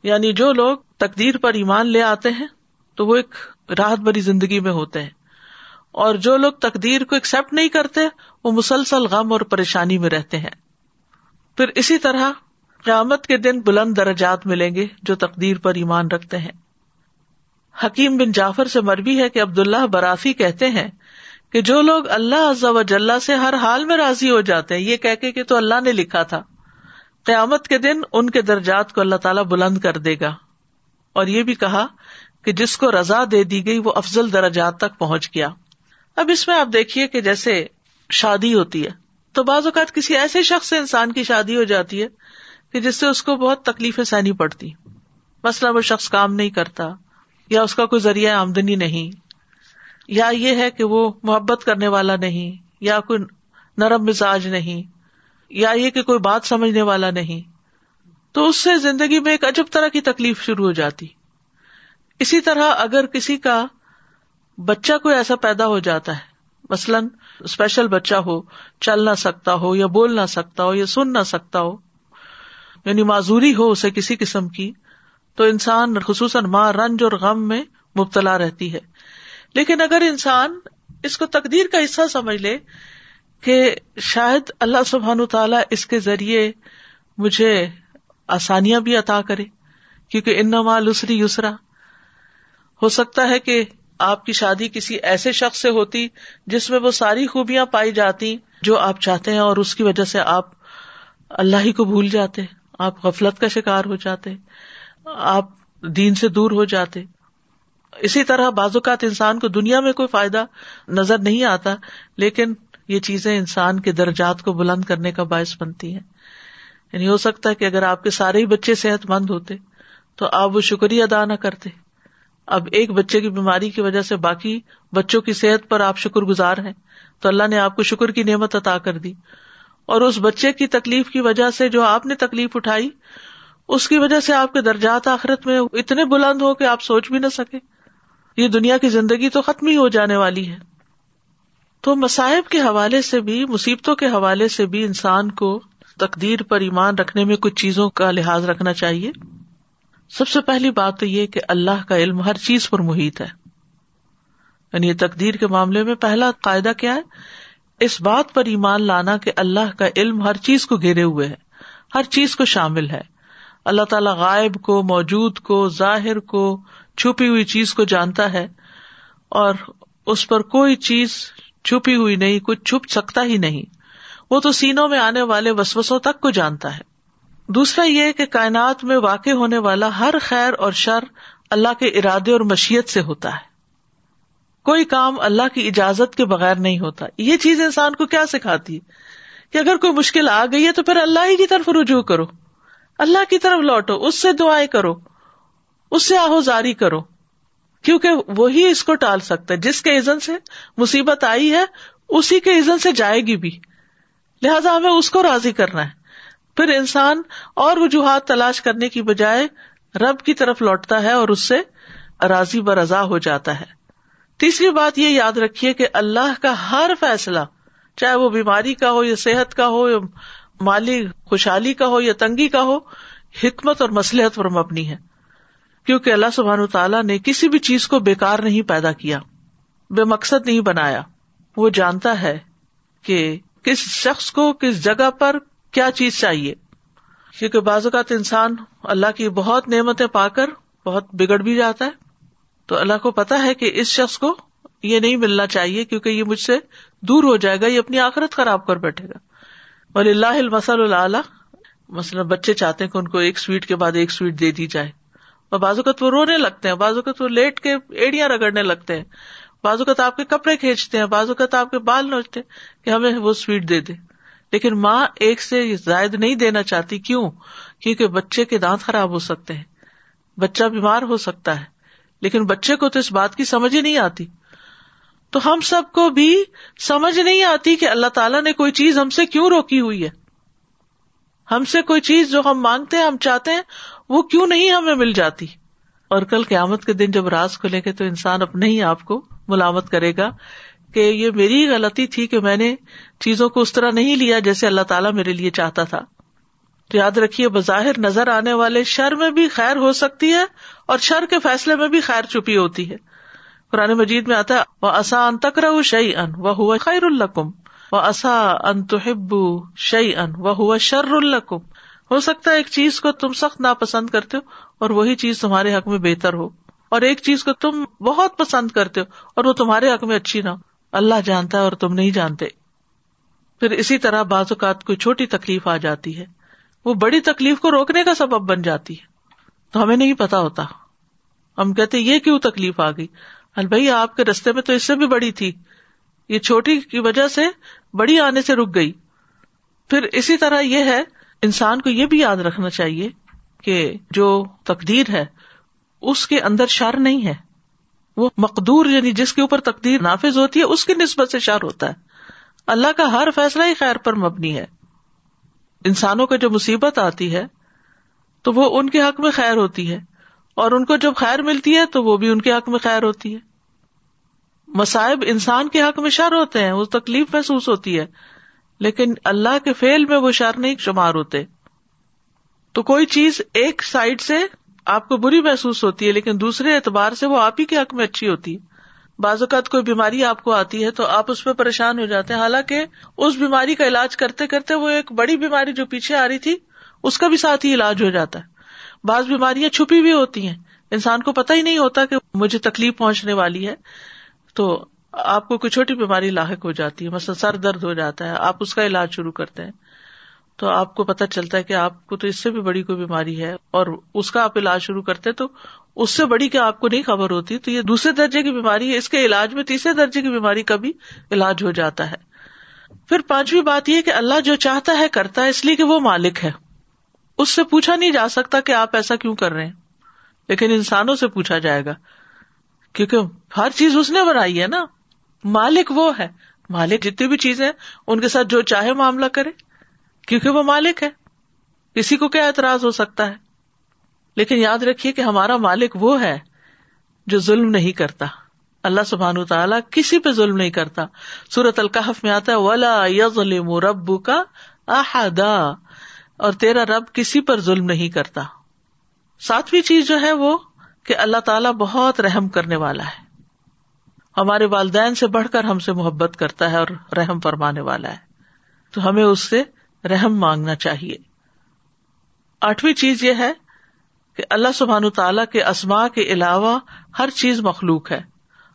یعنی جو لوگ تقدیر پر ایمان لے آتے ہیں تو وہ ایک راحت بری زندگی میں ہوتے ہیں۔ اور جو لوگ تقدیر کو ایکسپٹ نہیں کرتے، وہ مسلسل غم اور پریشانی میں رہتے ہیں۔ پھر اسی طرح قیامت کے دن بلند درجات ملیں گے جو تقدیر پر ایمان رکھتے ہیں۔ حکیم بن جعفر سے مربی ہے کہ عبد اللہ برافی کہتے ہیں کہ جو لوگ اللہ عز و جل سے ہر حال میں راضی ہو جاتے ہیں، یہ کہ کہ تو اللہ نے لکھا تھا۔ قیامت کے دن ان کے درجات کو اللہ تعالیٰ بلند کر دے گا۔ اور یہ بھی کہا کہ جس کو رضا دے دی گئی، وہ افضل درجات تک پہنچ گیا۔ اب اس میں آپ دیکھیے کہ جیسے شادی ہوتی ہے، تو بعض اوقات کسی ایسے شخص سے انسان کی شادی ہو جاتی ہے کہ جس سے اس کو بہت تکلیفیں سہنی پڑتی۔ مسئلہ وہ شخص کام نہیں کرتا یا اس کا کوئی ذریعہ آمدنی نہیں۔ یا یہ ہے کہ وہ محبت کرنے والا نہیں، یا کوئی نرم مزاج نہیں، یا یہ کہ کوئی بات سمجھنے والا نہیں۔ تو اس سے زندگی میں ایک عجب طرح کی تکلیف شروع ہو جاتی۔ اسی طرح اگر کسی کا بچہ کوئی ایسا پیدا ہو جاتا ہے، مثلاً اسپیشل بچہ ہو، چل نہ سکتا ہو، یا بول نہ سکتا ہو، یا سن نہ سکتا ہو یعنی معذوری ہو اسے کسی قسم کی، تو انسان خصوصاً ماں رنج اور غم میں مبتلا رہتی ہے۔ لیکن اگر انسان اس کو تقدیر کا حصہ سمجھ لے کہ شاید اللہ سبحان تعالیٰ اس کے ذریعے مجھے آسانیاں بھی عطا کرے، کیونکہ ان لسری یسرا۔ ہو سکتا ہے کہ آپ کی شادی کسی ایسے شخص سے ہوتی جس میں وہ ساری خوبیاں پائی جاتی جو آپ چاہتے ہیں اور اس کی وجہ سے آپ اللہ ہی کو بھول جاتے، آپ غفلت کا شکار ہو جاتے، آپ دین سے دور ہو جاتے۔ اسی طرح بعض اوقات انسان کو دنیا میں کوئی فائدہ نظر نہیں آتا، لیکن یہ چیزیں انسان کے درجات کو بلند کرنے کا باعث بنتی ہیں۔ یعنی ہو سکتا ہے کہ اگر آپ کے سارے ہی بچے صحت مند ہوتے، تو آپ وہ شکریہ ادا نہ کرتے۔ اب ایک بچے کی بیماری کی وجہ سے باقی بچوں کی صحت پر آپ شکر گزار ہیں، تو اللہ نے آپ کو شکر کی نعمت عطا کر دی۔ اور اس بچے کی تکلیف کی وجہ سے جو آپ نے تکلیف اٹھائی، اس کی وجہ سے آپ کے درجات آخرت میں اتنے بلند ہو کہ آپ سوچ بھی نہ سکے۔ یہ دنیا کی زندگی تو ختم ہی ہو جانے والی ہے۔ تو مصائب کے حوالے سے بھی، مصیبتوں کے حوالے سے بھی انسان کو تقدیر پر ایمان رکھنے میں کچھ چیزوں کا لحاظ رکھنا چاہیے۔ سب سے پہلی بات تو یہ کہ اللہ کا علم ہر چیز پر محیط ہے۔ یعنی یہ تقدیر کے معاملے میں پہلا قاعدہ کیا ہے؟ اس بات پر ایمان لانا کہ اللہ کا علم ہر چیز کو گھیرے ہوئے ہے، ہر چیز کو شامل ہے۔ اللہ تعالی غائب کو، موجود کو، ظاہر کو چھپی ہوئی چیز کو جانتا ہے اور اس پر کوئی چیز چھپی ہوئی نہیں کچھ چھپ سکتا ہی نہیں۔ وہ تو سینوں میں آنے والے وسوسوں تک کو جانتا ہے۔ دوسرا یہ کہ کائنات میں واقع ہونے والا ہر خیر اور شر اللہ کے ارادے اور مشیت سے ہوتا ہے۔ کوئی کام اللہ کی اجازت کے بغیر نہیں ہوتا۔ یہ چیز انسان کو کیا سکھاتی ہے؟ کہ اگر کوئی مشکل آ گئی ہے تو پھر اللہ ہی کی طرف رجوع کرو۔ اللہ کی طرف لوٹو، اس سے دعائیں کرو۔ اس سے آہو زاری کرو۔ کیونکہ وہی اس کو ٹال سکتا ہے۔ جس کے عزن سے مصیبت آئی ہے، اسی کے عزن سے جائے گی بھی۔ لہذا ہمیں اس کو راضی کرنا ہے۔ پھر انسان اور وجوہات تلاش کرنے کی بجائے رب کی طرف لوٹتا ہے اور اس سے راضی برضا ہو جاتا ہے۔ تیسری بات یہ یاد رکھیے کہ اللہ کا ہر فیصلہ، چاہے وہ بیماری کا ہو یا صحت کا ہو یا مالی خوشحالی کا ہو یا تنگی کا ہو، حکمت اور مسلحت پر مبنی ہے۔ کیونکہ اللہ سبحان تعالیٰ نے کسی بھی چیز کو بےکار نہیں پیدا کیا، بے مقصد نہیں بنایا۔ وہ جانتا ہے کہ کس شخص کو کس جگہ پر کیا چیز چاہیے۔ کیونکہ بعض اوقات انسان اللہ کی بہت نعمتیں پا کر بہت بگڑ بھی جاتا ہے۔ تو اللہ کو پتا ہے کہ اس شخص کو یہ نہیں ملنا چاہیے کیونکہ یہ مجھ سے دور ہو جائے گا، یہ اپنی آخرت خراب کر بیٹھے گا۔ ولی اللہ المسل اللہ مثلاً بچے چاہتے ہیں کہ ان کو ایک سویٹ کے بعد ایک سویٹ دے دی جائے۔ اور بازو اوقات وہ رونے لگتے ہیں بازو اوقات وہ لیٹ کے ایڑیاں رگڑنے لگتے ہیں۔ بازو اوقات آپ کے کپڑے کھینچتے ہیں بازو اوقات آپ کے بال نوچتے کہ ہمیں وہ سویٹ دے دے۔ لیکن ماں ایک سے زائد نہیں دینا چاہتی، کیوں؟ کیونکہ بچے کے دانت خراب ہو سکتے ہیں۔ بچہ بیمار ہو سکتا ہے، لیکن بچے کو تو اس بات کی سمجھ ہی نہیں آتی۔ تو ہم سب کو بھی سمجھ نہیں آتی کہ اللہ تعالیٰ نے کوئی چیز ہم سے کیوں روکی ہوئی ہے۔ ہم سے کوئی چیز جو ہم مانگتے ہیں، ہم چاہتے ہیں وہ کیوں نہیں ہمیں مل جاتی؟ اور کل قیامت کے دن جب راز کھلے گے تو انسان اپنے ہی آپ کو ملامت کرے گا کہ یہ میری غلطی تھی کہ میں نے چیزوں کو اس طرح نہیں لیا جیسے اللہ تعالیٰ میرے لیے چاہتا تھا۔ تو یاد رکھیے، بظاہر نظر آنے والے شر میں بھی خیر ہو سکتی ہے اور شر کے فیصلے میں بھی خیر چھپی ہوتی ہے۔ قرآن مجید میں آتا ہے وہ اصا ان تک رہ شعی ان وہ خیر القم وہ اصا ان تحب شعی ان وہ ہوا شر القم ہو سکتا ہے ایک چیز کو تم سخت ناپسند کرتے ہو اور وہی چیز تمہارے حق میں بہتر ہو اور ایک چیز کو تم بہت پسند کرتے ہو اور وہ تمہارے حق میں اچھی نہ ہو۔ اللہ جانتا ہے اور تم نہیں جانتے۔ پھر اسی طرح بعض اوقات کوئی چھوٹی تکلیف آ جاتی ہے۔ وہ بڑی تکلیف کو روکنے کا سبب بن جاتی ہے۔ تو ہمیں نہیں پتا ہوتا۔ ہم کہتے یہ کیوں تکلیف آ گئی؟ بھائی، آپ کے رستے میں تو اس سے بھی بڑی تھی۔ یہ چھوٹی کی وجہ سے بڑی آنے سے رک گئی۔ پھر اسی طرح یہ ہے انسان کو یہ بھی یاد رکھنا چاہیے کہ جو تقدیر ہے، اس کے اندر شر نہیں ہے۔ وہ مقدور یعنی جس کے اوپر تقدیر نافذ ہوتی ہے، اس کی نسبت سے شر ہوتا ہے۔ اللہ کا ہر فیصلہ ہی خیر پر مبنی ہے۔ انسانوں کو جو مصیبت آتی ہے، تو وہ ان کے حق میں خیر ہوتی ہے۔ اور ان کو جب خیر ملتی ہے، تو وہ بھی ان کے حق میں خیر ہوتی ہے۔ مصائب انسان کے حق میں شر ہوتے ہیں، وہ تکلیف محسوس ہوتی ہے۔ لیکن اللہ کے فیل میں وہ شر نہیں شمار ہوتے۔ تو کوئی چیز ایک سائڈ سے آپ کو بری محسوس ہوتی ہے، لیکن دوسرے اعتبار سے وہ آپ ہی کے حق میں اچھی ہوتی ہے۔ بعض اوقات کوئی بیماری آپ کو آتی ہے تو آپ اس پہ پریشان ہو جاتے ہیں۔ حالانکہ اس بیماری کا علاج کرتے کرتے وہ ایک بڑی بیماری جو پیچھے آ رہی تھی، اس کا بھی ساتھ ہی علاج ہو جاتا ہے۔ بعض بیماریاں چھپی بھی ہوتی ہیں۔ انسان کو پتا ہی نہیں ہوتا کہ مجھے تکلیف پہنچنے والی ہے۔ تو آپ کو کوئی چھوٹی بیماری لاحق ہو جاتی ہے، مثلا سر درد ہو جاتا ہے، آپ اس کا علاج شروع کرتے ہیں، تو آپ کو پتا چلتا ہے کہ آپ کو تو اس سے بھی بڑی کوئی بیماری ہے اور اس کا آپ علاج شروع کرتے تو اس سے بڑی کہ آپ کو نہیں خبر ہوتی، تو یہ دوسرے درجے کی بیماری ہے، اس کے علاج میں تیسرے درجے کی بیماری کا بھی علاج ہو جاتا ہے۔ پھر پانچویں بات یہ کہ اللہ جو چاہتا ہے کرتا ہے، اس لیے کہ وہ مالک ہے۔ اس سے پوچھا نہیں جا سکتا کہ آپ ایسا کیوں کر رہے ہیں، لیکن انسانوں سے پوچھا جائے گا۔ کیونکہ ہر چیز اس نے بنائی ہے نا۔ مالک وہ ہے۔ مالک جتنی بھی چیزیں ان کے ساتھ جو چاہے معاملہ کرے، کیونکہ وہ مالک ہے۔ کسی کو کیا اعتراض ہو سکتا ہے؟ لیکن یاد رکھیے کہ ہمارا مالک وہ ہے جو ظلم نہیں کرتا۔ اللہ سبحان تعالیٰ کسی پہ ظلم نہیں کرتا۔ سورت القحف میں آتا ہے، ولا یظلم ربو کا احدا اور تیرا رب کسی پر ظلم نہیں کرتا۔ ساتویں چیز جو ہے وہ کہ اللہ تعالیٰ بہت رحم کرنے والا ہے۔ ہمارے والدین سے بڑھ کر ہم سے محبت کرتا ہے اور رحم فرمانے والا ہے۔ تو ہمیں اس سے رحم مانگنا چاہیے۔ آٹھویں چیز یہ ہے کہ اللہ سبحان تعالیٰ کے اسما کے علاوہ ہر چیز مخلوق ہے۔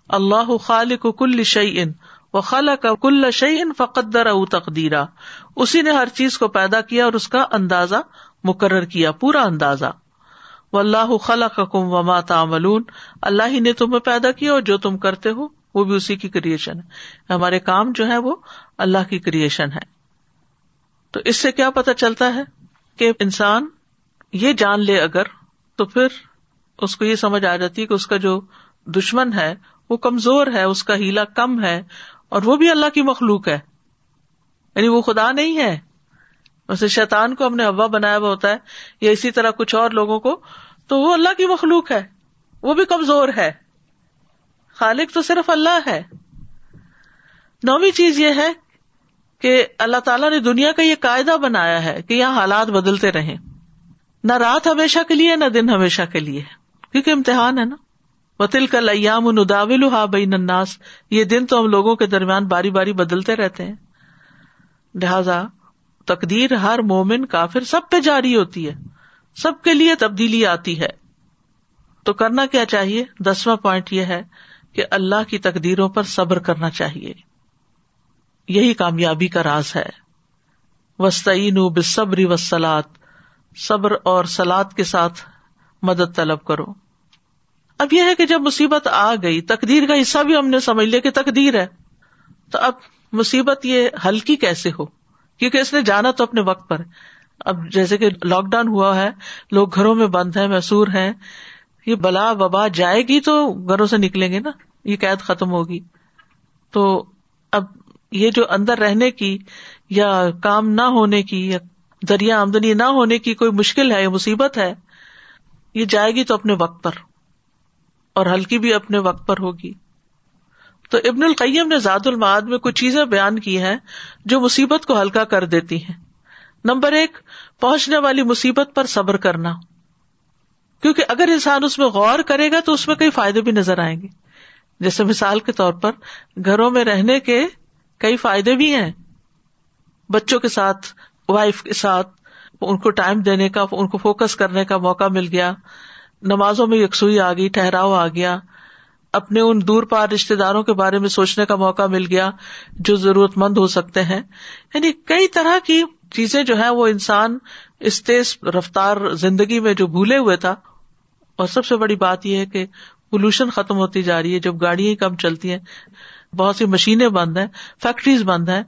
اللہ خالق کل شعین و خالہ کا کل شعین فقدر او تقدیرا اسی نے ہر چیز کو پیدا کیا اور اس کا اندازہ مقرر کیا، پورا اندازہ۔ و اللہ خلا کم و ماتا اللہ ہی نے تمہیں پیدا کیا اور جو تم کرتے ہو، وہ بھی اسی کی کریشن ہے۔ ہمارے کام جو ہے وہ اللہ کی کریشن ہے تو اس سے کیا پتا چلتا ہے کہ انسان یہ جان لے اگر تو پھر اس کو یہ سمجھ آ جاتی ہے کہ اس کا جو دشمن ہے، وہ کمزور ہے، اس کا ہیلا کم ہے اور وہ بھی اللہ کی مخلوق ہے۔ یعنی وہ خدا نہیں ہے۔ ویسے شیتان کو ہم نے ہوا بنایا ہوا ہوتا ہے یا اسی طرح کچھ اور لوگوں کو، تو وہ اللہ کی مخلوق ہے، وہ بھی کمزور ہے۔ خالق تو صرف اللہ ہے۔ نویں چیز یہ ہے کہ اللہ تعالیٰ نے دنیا کا یہ قاعدہ بنایا ہے کہ یہاں حالات بدلتے رہے نہ رات ہمیشہ کے لیے، نہ دن ہمیشہ کے لیے۔ کیونکہ امتحان ہے نا۔ وطل کا لیام نداول ہا بئی نناس یہ دن تو ہم لوگوں کے درمیان باری باری بدلتے رہتے ہیں۔ لہذا تقدیر ہر مومن کافر سب پہ جاری ہوتی ہے۔ سب کے لیے تبدیلی آتی ہے۔ تو کرنا کیا چاہیے؟ دسواں پوائنٹ یہ ہے کہ اللہ کی تقدیروں پر صبر کرنا چاہیے۔ یہی کامیابی کا راز ہے۔ وسطین بصبری وسلات صبر اور سلاد کے ساتھ مدد طلب کرو۔ اب یہ ہے کہ جب مصیبت آ گئی، تقدیر کا حصہ بھی ہم نے سمجھ لیا کہ تقدیر ہے۔ تو اب مصیبت یہ ہلکی کیسے ہو؟ کیونکہ اس نے جانا تو اپنے وقت پر۔ اب جیسے کہ لاک ڈاؤن ہوا ہے، لوگ گھروں میں بند ہیں محسور ہیں۔ یہ بلا وبا جائے گی تو گھروں سے نکلیں گے نا، یہ قید ختم ہوگی۔ تو اب یہ جو اندر رہنے کی یا کام نہ ہونے کی یا دریا آمدنی نہ ہونے کی کوئی مشکل ہے یا مصیبت ہے، یہ جائے گی تو اپنے وقت پر۔ اور ہلکی بھی اپنے وقت پر ہوگی۔ تو ابن القیم نے زاد المعاد میں کچھ چیزیں بیان کی ہیں جو مصیبت کو ہلکا کر دیتی ہیں۔ نمبر ایک، پہنچنے والی مصیبت پر صبر کرنا۔ کیونکہ اگر انسان اس میں غور کرے گا تو اس میں کئی فائدے بھی نظر آئیں گے۔ جیسے مثال کے طور پر، گھروں میں رہنے کے کئی فائدے بھی ہیں۔ بچوں کے ساتھ وائف کے ساتھ، ان کو ٹائم دینے کا، ان کو فوکس کرنے کا موقع مل گیا۔ نمازوں میں یکسوئی آ گئی، ٹھہراؤ آ گیا۔ اپنے ان دور پار رشتے داروں کے بارے میں سوچنے کا موقع مل گیا جو ضرورت مند ہو سکتے ہیں۔ یعنی کئی طرح کی چیزیں جو ہے وہ انسان اس تیز رفتار زندگی میں جو بھولے ہوئے تھا، اور سب سے بڑی بات یہ ہے کہ پولوشن ختم ہوتی جا رہی ہے، جب گاڑیاں کم چلتی ہیں، بہت سی مشینیں بند ہیں، فیکٹریز بند ہیں۔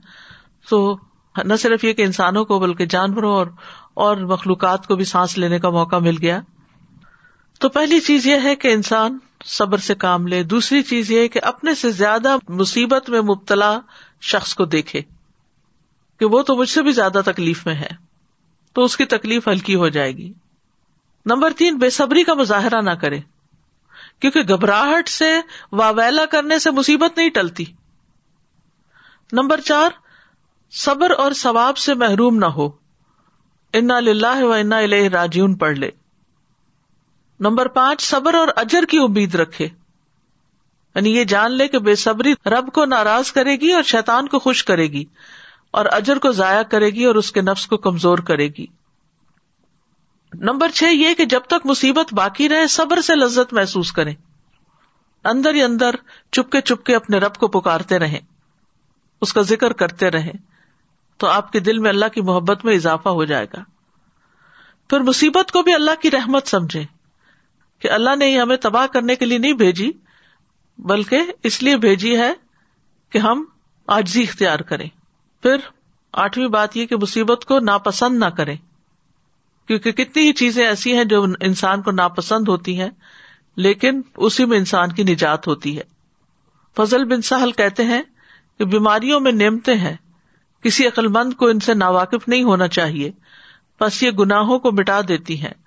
تو نہ صرف یہ کہ انسانوں کو بلکہ جانوروں اور اور مخلوقات کو بھی سانس لینے کا موقع مل گیا۔ تو پہلی چیز یہ ہے کہ انسان صبر سے کام لے۔ دوسری چیز یہ کہ اپنے سے زیادہ مصیبت میں مبتلا شخص کو دیکھے کہ وہ تو مجھ سے بھی زیادہ تکلیف میں ہے، تو اس کی تکلیف ہلکی ہو جائے گی۔ نمبر تین، بے صبری کا مظاہرہ نہ کرے، کیونکہ گھبراہٹ سے واویلا کرنے سے مصیبت نہیں ٹلتی۔ نمبر چار، صبر اور ثواب سے محروم نہ ہو۔ انا لاہ و انا الہ راجیون پڑھ لے۔ نمبر پانچ، صبر اور اجر کی امید رکھے۔ یعنی یہ جان لے کہ بے صبری رب کو ناراض کرے گی اور شیتان کو خوش کرے گی اور اجر کو ضائع کرے گی اور اس کے نفس کو کمزور کرے گی۔ نمبر چھ، یہ کہ جب تک مصیبت باقی رہے، صبر سے لذت محسوس کریں۔ اندر ہی اندر چپکے چپکے اپنے رب کو پکارتے رہیں۔ اس کا ذکر کرتے رہیں۔ تو آپ کے دل میں اللہ کی محبت میں اضافہ ہو جائے گا۔ پھر مصیبت کو بھی اللہ کی رحمت سمجھے کہ اللہ نے ہمیں تباہ کرنے کے لیے نہیں بھیجی، بلکہ اس لیے بھیجی ہے کہ ہم آجزی اختیار کریں۔ پھر آٹھویں بات یہ کہ مصیبت کو ناپسند نہ کریں۔ کیونکہ کتنی ہی چیزیں ایسی ہیں جو انسان کو ناپسند ہوتی ہیں، لیکن اسی میں انسان کی نجات ہوتی ہے۔ فضل بن سہل کہتے ہیں کہ بیماریوں میں نیمتے ہیں، کسی عقل مند کو ان سے ناواقف نہیں ہونا چاہیے، بس یہ گناہوں کو مٹا دیتی ہیں۔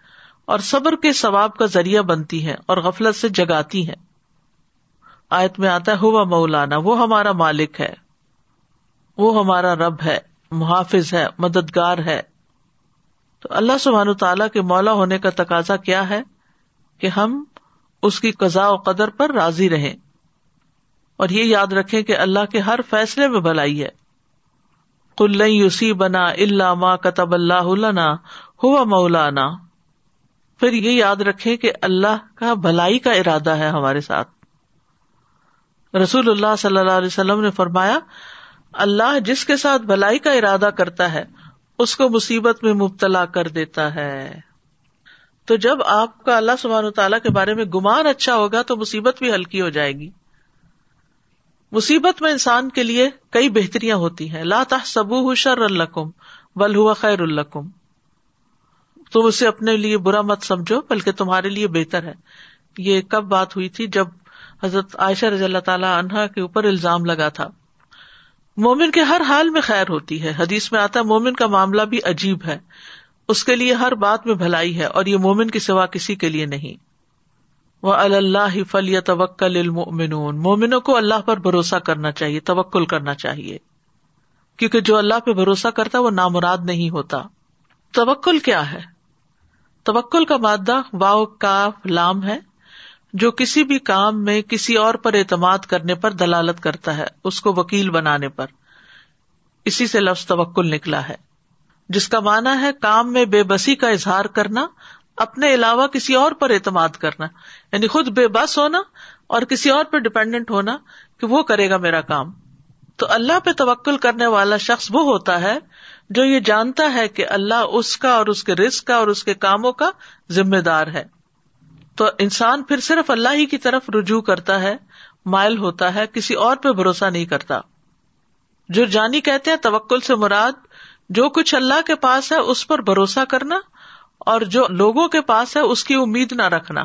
اور صبر کے ثواب کا ذریعہ بنتی ہے اور غفلت سے جگاتی ہے آیت میں آتا ہے، ہوا مولانا، وہ ہمارا مالک ہے۔ وہ ہمارا رب ہے، محافظ ہے، مددگار ہے۔ تو اللہ سبحان تعالیٰ کے مولا ہونے کا تقاضا کیا ہے؟ کہ ہم اس کی قزا و قدر پر راضی رہیں۔ اور یہ یاد رکھے کہ اللہ کے ہر فیصلے میں بھلائی ہے۔ کل یوسی بنا اللہ ماں کتب اللہ ہوا مولانا پھر یہ یاد رکھے کہ اللہ کا بھلائی کا ارادہ ہے ہمارے ساتھ۔ رسول اللہ صلی اللہ علیہ وسلم نے فرمایا، اللہ جس کے ساتھ بھلائی کا ارادہ کرتا ہے، اس کو مصیبت میں مبتلا کر دیتا ہے۔ تو جب آپ کا اللہ سبحانہ تعالیٰ کے بارے میں گمان اچھا ہوگا تو مصیبت بھی ہلکی ہو جائے گی۔ مصیبت میں انسان کے لیے کئی بہتریاں ہوتی ہیں۔ لا سبو شر القم بل ہوا خیر القم تم اسے اپنے لیے برا مت سمجھو، بلکہ تمہارے لیے بہتر ہے۔ یہ کب بات ہوئی تھی جب حضرت عائشہ رضی اللہ تعالی عنہا کے اوپر الزام لگا تھا؟ مومن کے ہر حال میں خیر ہوتی ہے۔ حدیث میں آتا ہے، مومن کا معاملہ بھی عجیب ہے۔ اس کے لیے ہر بات میں بھلائی ہے اور یہ مومن کی سوا کسی کے لیے نہیں۔ وہ اللہ فلی توکل مومنوں کو اللہ پر بھروسہ کرنا چاہیے، توکل کرنا چاہیے۔ کیونکہ جو اللہ پہ بھروسہ کرتا وہ نامراد نہیں ہوتا۔ توکل کیا ہے؟ توکل کا مادہ واؤ کاف، لام ہے، جو کسی بھی کام میں کسی اور پر اعتماد کرنے پر دلالت کرتا ہے، اس کو وکیل بنانے پر۔ اسی سے لفظ توکل نکلا ہے۔ جس کا مانا ہے کام میں بے بسی کا اظہار کرنا، اپنے علاوہ کسی اور پر اعتماد کرنا۔ یعنی خود بے بس ہونا اور کسی اور پہ ڈپینڈنٹ ہونا کہ وہ کرے گا میرا کام۔ تو اللہ پہ توکل کرنے والا شخص وہ ہوتا ہے جو یہ جانتا ہے کہ اللہ اس کا اور اس کے رسک کا اور اس کے کاموں کا ذمہ دار ہے۔ تو انسان پھر صرف اللہ ہی کی طرف رجوع کرتا ہے، مائل ہوتا ہے، کسی اور پہ بھروسہ نہیں کرتا۔ جو جانی کہتے ہیں، توکل سے مراد جو کچھ اللہ کے پاس ہے، اس پر بھروسہ کرنا اور جو لوگوں کے پاس ہے، اس کی امید نہ رکھنا،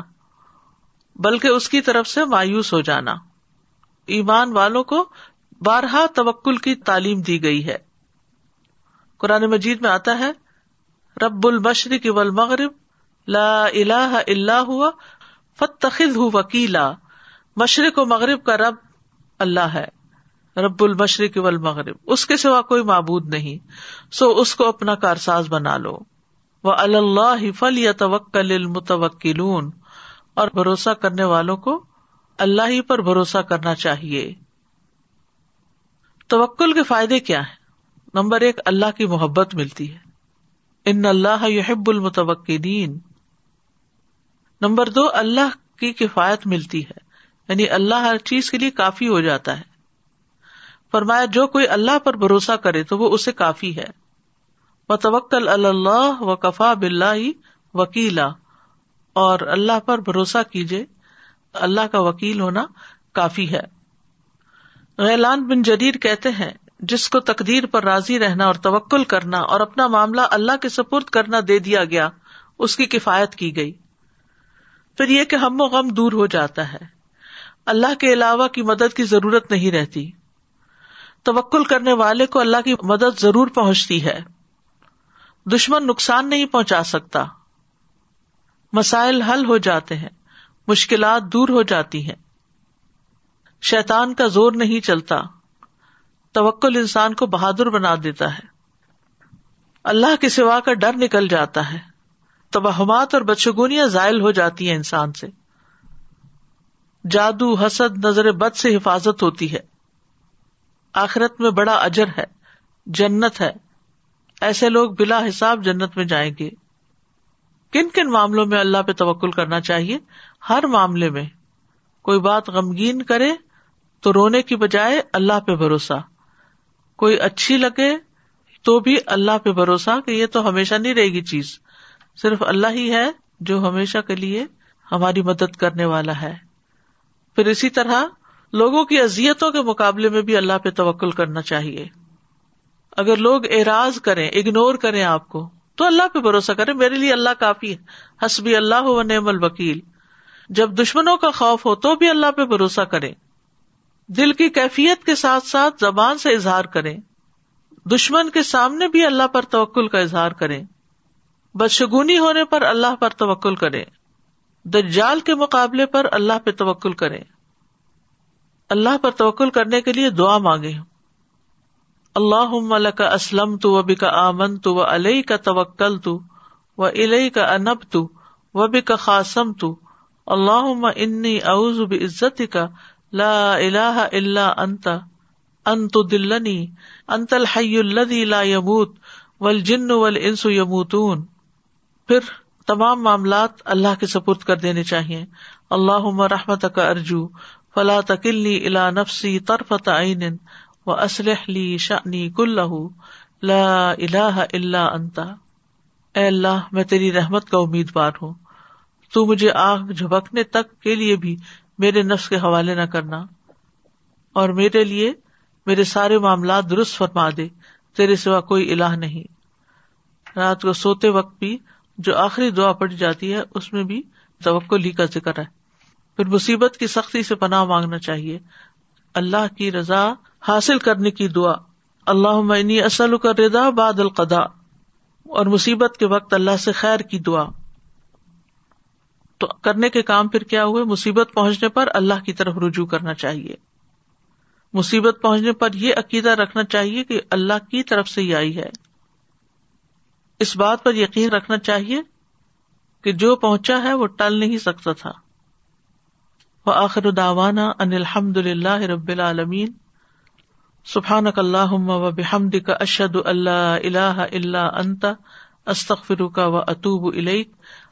بلکہ اس کی طرف سے مایوس ہو جانا۔ ایمان والوں کو بارہا توکل کی تعلیم دی گئی ہے۔ قرآن مجید میں آتا ہے، رب المشرق والمغرب لا الہ الا ہوا فتخذ ہو وکیلا۔ مشرق و مغرب کا رب اللہ ہے، رب المشرق والمغرب۔ اس کے سوا کوئی معبود نہیں۔ سو اس کو اپنا کارساز بنا لو۔ وہ اللہ فل یا توکل اور بھروسہ کرنے والوں کو اللہ ہی پر بھروسہ کرنا چاہیے۔ توکل کے فائدے کیا ہے نمبر ایک، اللہ کی محبت ملتی ہے۔ ان اللہ یحب المتوکلین۔ نمبر دو، اللہ کی کفایت ملتی ہے۔ یعنی اللہ ہر چیز کے لیے کافی ہو جاتا ہے۔ فرمایا، جو کوئی اللہ پر بھروسہ کرے تو وہ اسے کافی ہے۔ وہ توکل اللہ و کفا بلّہ وکیلا۔ اور اللہ پر بھروسہ کیجیے اللہ کا وکیل ہونا کافی ہے۔ غیلان بن جدید کہتے ہیں جس کو تقدیر پر راضی رہنا اور توکل کرنا اور اپنا معاملہ اللہ کے سپرد کرنا دے دیا گیا، اس کی کفایت کی گئی۔ پھر یہ کہ ہم و غم دور ہو جاتا ہے۔ اللہ کے علاوہ کی مدد کی ضرورت نہیں رہتی۔ توکل کرنے والے کو اللہ کی مدد ضرور پہنچتی ہے۔ دشمن نقصان نہیں پہنچا سکتا۔ مسائل حل ہو جاتے ہیں، مشکلات دور ہو جاتی ہیں۔ شیتان کا زور نہیں چلتا۔ توکل انسان کو بہادر بنا دیتا ہے۔ اللہ کے سوا کا ڈر نکل جاتا ہے۔ توہمات اور بدشگونیاں ذائل ہو جاتی ہیں انسان سے۔ جادو، حسد، نظر بد سے حفاظت ہوتی ہے۔ آخرت میں بڑا اجر ہے، جنت ہے۔ ایسے لوگ بلا حساب جنت میں جائیں گے۔ کن کن معاملوں میں اللہ پہ توکل کرنا چاہیے؟ ہر معاملے میں۔ کوئی بات غمگین کرے تو رونے کی بجائے اللہ پہ بھروسہ۔ کوئی اچھی لگے تو بھی اللہ پہ بھروسہ کہ یہ تو ہمیشہ نہیں رہے گی چیز۔ صرف اللہ ہی ہے جو ہمیشہ کے لیے ہماری مدد کرنے والا ہے۔ پھر اسی طرح لوگوں کی ازیتوں کے مقابلے میں بھی اللہ پہ توکل کرنا چاہیے۔ اگر لوگ اعراض کریں اگنور کریں آپ کو، تو اللہ پہ بھروسہ کرے میرے لیے اللہ کافی ہے۔ حسبی اللہ و نعم الوکیل۔ جب دشمنوں کا خوف ہو تو بھی اللہ پہ بھروسہ کرے دل کی کیفیت کے ساتھ ساتھ زبان سے اظہار کرے دشمن کے سامنے بھی اللہ پر توکل کا اظہار کرے بدشگونی ہونے پر اللہ پر توکل کرے دجال کے مقابلے پر اللہ پہ توکل کرے اللہ پر توکل کرنے کے لیے دعا مانگے اللہ کا اسلم تو وبی کا آمن تو وہ علیہ کا توکل تو وہ الہ کا انب تو وبی کا خاصم تو اللہ انی اعوذ عزت کا لا الہ الا انت انت دلنی انت الحی الذی لا يموت، والجن والانس يموتون۔ پھر تمام معاملات اللہ کے سپرد کر دینے چاہیے اللہ رحمت کا ارجو، فلا تکلنی الا نفسی طرفت عین و اسلح لی شانی کلہ۔ لا الہ الا انت اے اللہ، میں تیری رحمت کا امیدوار ہوں۔ تو مجھے آگ جھبکنے تک کے لیے بھی میرے نفس کے حوالے نہ کرنا اور میرے لیے میرے سارے معاملات درست فرما دے، تیرے سوا کوئی الہ نہیں۔ رات کو سوتے وقت بھی جو آخری دعا پڑی جاتی ہے، اس میں بھی توقع لی کا ذکر ہے۔ پھر مصیبت کی سختی سے پناہ مانگنا چاہیے۔ اللہ کی رضا حاصل کرنے کی دعا۔ اللہ معنی اصل کا رضا باد القدا اور مصیبت کے وقت اللہ سے خیر کی دعا۔ تو کرنے کے کام پھر کیا ہوئے؟ مصیبت پہنچنے پر اللہ کی طرف رجوع کرنا چاہیے۔ مصیبت پہنچنے پر یہ عقیدہ رکھنا چاہیے کہ اللہ کی طرف سے ہی آئی ہے۔ اس بات پر یقین رکھنا چاہیے کہ جو پہنچا ہے وہ ٹل نہیں سکتا تھا۔ وہ آخر داوانا ان الحمد للہ رب العالمین۔ سبحان اللہ و بحمد کا اشد اللہ اللہ اللہ انت استخ کا و اطوب